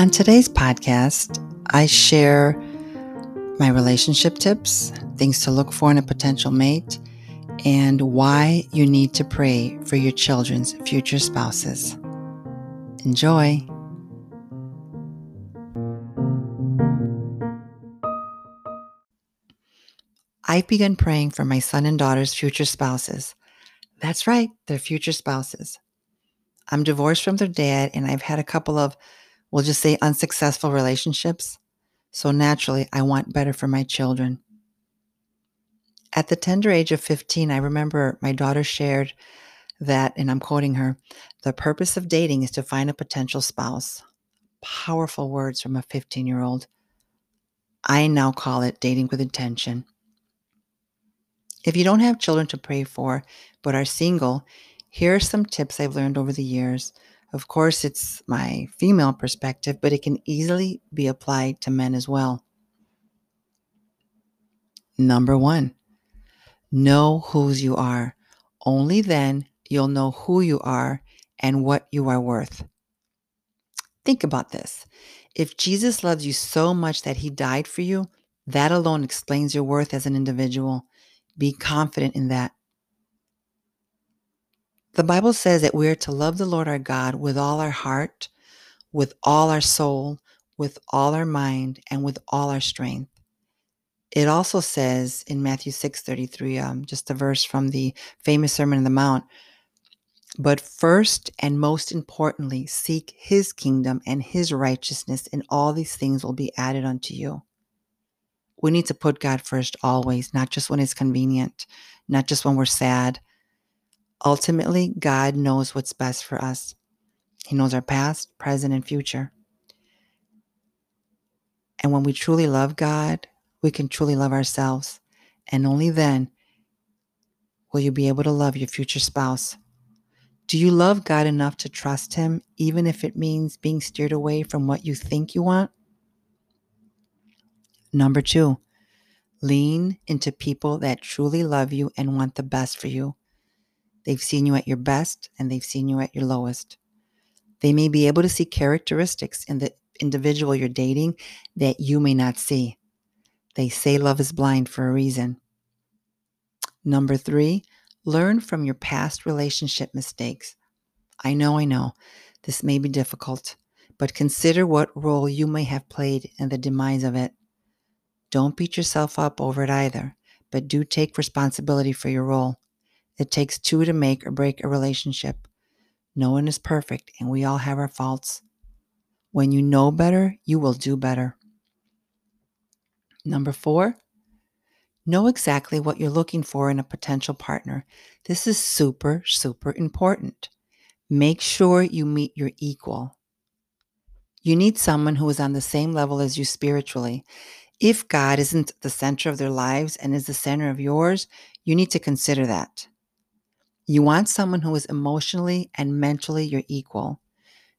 On today's podcast, I share my relationship tips, things to look for in a potential mate, and why you need to pray for your children's future spouses. Enjoy. I've begun praying for my son and daughter's future spouses. That's right, their future spouses. I'm divorced from their dad, and I've had a couple of we'll just say unsuccessful relationships. So naturally, I want better for my children. At the tender age of 15, I remember my daughter shared that, and I'm quoting her, the purpose of dating is to find a potential spouse. Powerful words from a 15 year old. I now call it dating with intention. If you don't have children to pray for, but are single, here are some tips I've learned over the years of course, it's my female perspective, but it can easily be applied to men as well. Number one, know whose you are. Only then you'll know who you are and what you are worth. Think about this. If Jesus loves you so much that he died for you, that alone explains your worth as an individual. Be confident in that. The Bible says that we are to love the Lord our God with all our heart, with all our soul, with all our mind, and with all our strength. It also says in Matthew 6:33, um, just a verse from the famous Sermon on the Mount, but first and most importantly, seek his kingdom and his righteousness, and all these things will be added unto you. We need to put God first always, not just when it's convenient, not just when we're sad, Ultimately, God knows what's best for us. He knows our past, present, and future. And when we truly love God, we can truly love ourselves. And only then will you be able to love your future spouse. Do you love God enough to trust Him, even if it means being steered away from what you think you want? Number two, lean into people that truly love you and want the best for you. They've seen you at your best and they've seen you at your lowest. They may be able to see characteristics in the individual you're dating that you may not see. They say love is blind for a reason. Number three, learn from your past relationship mistakes. I know, I know, this may be difficult, but consider what role you may have played in the demise of it. Don't beat yourself up over it either, but do take responsibility for your role. It takes two to make or break a relationship. No one is perfect, and we all have our faults. When you know better, you will do better. Number four, know exactly what you're looking for in a potential partner. This is super, super important. Make sure you meet your equal. You need someone who is on the same level as you spiritually. If God isn't the center of their lives and is the center of yours, you need to consider that. You want someone who is emotionally and mentally your equal.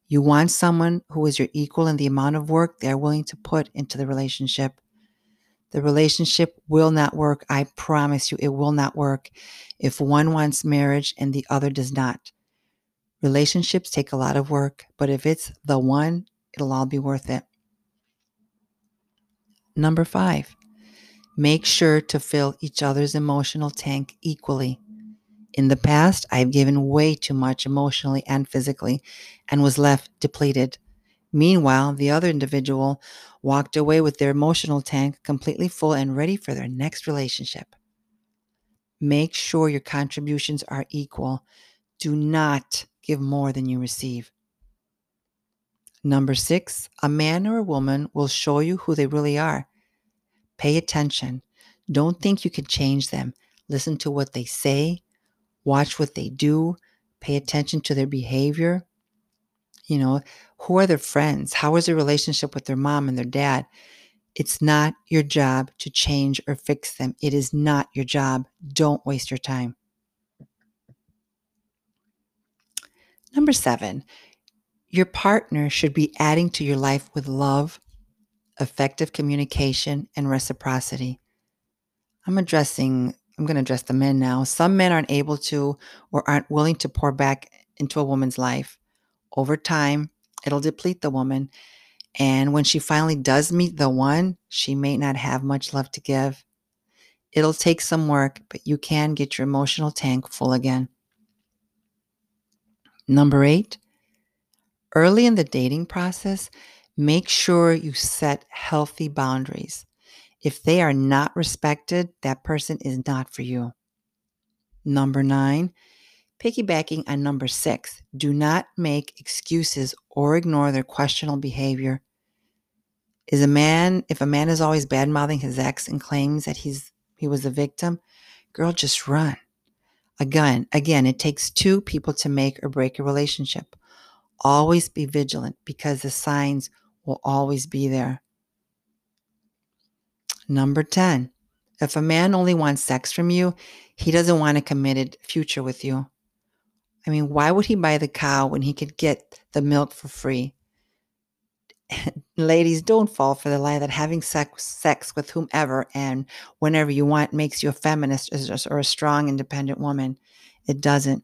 You want someone who is your equal in the amount of work they're willing to put into the relationship. The relationship will not work. I promise you, it will not work if one wants marriage and the other does not. Relationships take a lot of work, but if it's the one, it'll all be worth it. Number five, make sure to fill each other's emotional tank equally. In the past, I've given way too much emotionally and physically and was left depleted. Meanwhile, the other individual walked away with their emotional tank completely full and ready for their next relationship. Make sure your contributions are equal. Do not give more than you receive. Number six, a man or a woman will show you who they really are. Pay attention. Don't think you can change them. Listen to what they say, watch what they do, pay attention to their behavior. You know, who are their friends? How is their relationship with their mom and their dad? It's not your job to change or fix them. It is not your job. Don't waste your time. Number seven, your partner should be adding to your life with love, effective communication, and reciprocity. I'm addressing I'm going to address the men now. Some men aren't able to or aren't willing to pour back into a woman's life. Over time, it'll deplete the woman. And when she finally does meet the one, she may not have much love to give. It'll take some work, but you can get your emotional tank full again. Number eight, early in the dating process, make sure you set healthy boundaries. If they are not respected, that person is not for you. Number nine, piggybacking on number six, do not make excuses or ignore their questionable behavior. Is a man, if a man is always bad mouthing his ex and claims that he's he was a victim, girl, just run. Again, again, it takes two people to make or break a relationship. Always be vigilant because the signs will always be there. Number 10. If a man only wants sex from you, he doesn't want a committed future with you. I mean, why would he buy the cow when he could get the milk for free? Ladies, don't fall for the lie that having sex, sex with whomever and whenever you want makes you a feminist or a strong, independent woman. It doesn't.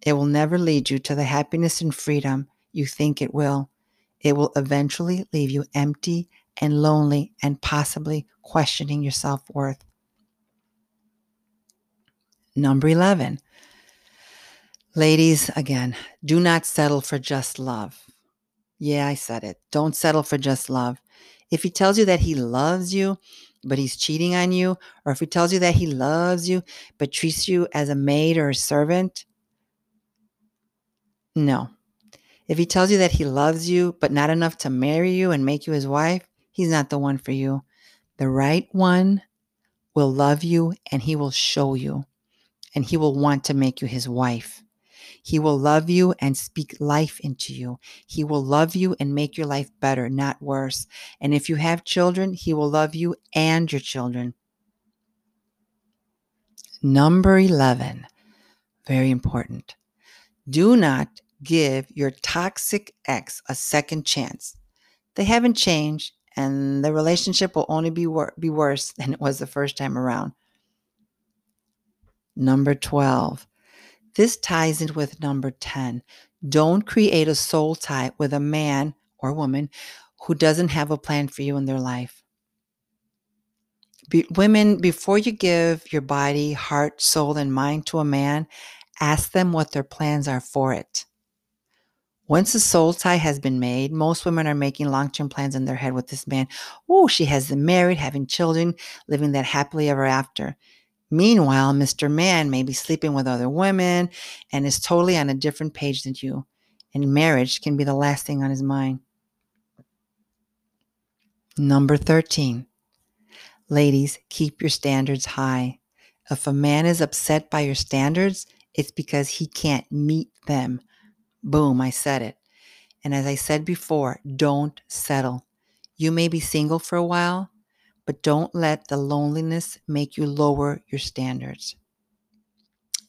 It will never lead you to the happiness and freedom you think it will. It will eventually leave you empty and lonely and possibly questioning your self worth. Number 11. Ladies, again, do not settle for just love. Yeah, I said it. Don't settle for just love. If he tells you that he loves you, but he's cheating on you, or if he tells you that he loves you, but treats you as a maid or a servant, no. If he tells you that he loves you, but not enough to marry you and make you his wife, he's not the one for you. The right one will love you and he will show you, and he will want to make you his wife. He will love you and speak life into you. He will love you and make your life better, not worse. And if you have children, he will love you and your children. Number 11, very important. Do not give your toxic ex a second chance. They haven't changed, and the relationship will only be, wor- be worse than it was the first time around. Number 12. This ties in with number 10. Don't create a soul tie with a man or woman who doesn't have a plan for you in their life. Be, women, before you give your body, heart, soul, and mind to a man, ask them what their plans are for it. Once a soul tie has been made, most women are making long term plans in their head with this man. Oh, she has them married, having children, living that happily ever after. Meanwhile, Mr. Man may be sleeping with other women and is totally on a different page than you. And marriage can be the last thing on his mind. Number 13. Ladies, keep your standards high. If a man is upset by your standards, it's because he can't meet them. Boom, I said it. And as I said before, don't settle. You may be single for a while, but don't let the loneliness make you lower your standards.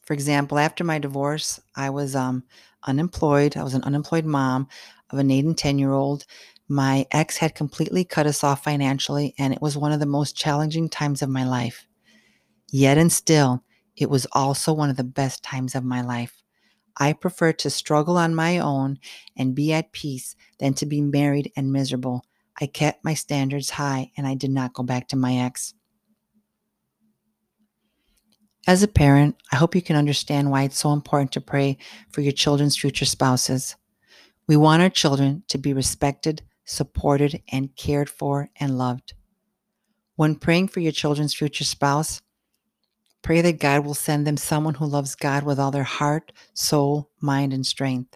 For example, after my divorce, I was um, unemployed. I was an unemployed mom of an eight and 10 year old. My ex had completely cut us off financially, and it was one of the most challenging times of my life. Yet and still, it was also one of the best times of my life. I prefer to struggle on my own and be at peace than to be married and miserable. I kept my standards high and I did not go back to my ex. As a parent, I hope you can understand why it's so important to pray for your children's future spouses. We want our children to be respected, supported, and cared for and loved. When praying for your children's future spouse, Pray that God will send them someone who loves God with all their heart, soul, mind, and strength.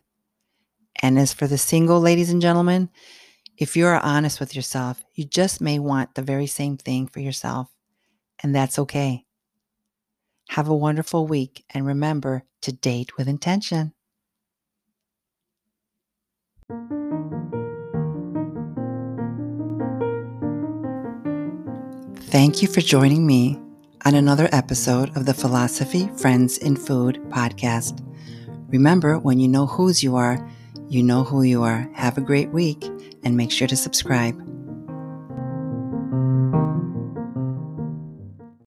And as for the single ladies and gentlemen, if you are honest with yourself, you just may want the very same thing for yourself, and that's okay. Have a wonderful week and remember to date with intention. Thank you for joining me on another episode of the Philosophy, Friends, and Food podcast. Remember, when you know whose you are, you know who you are. Have a great week and make sure to subscribe.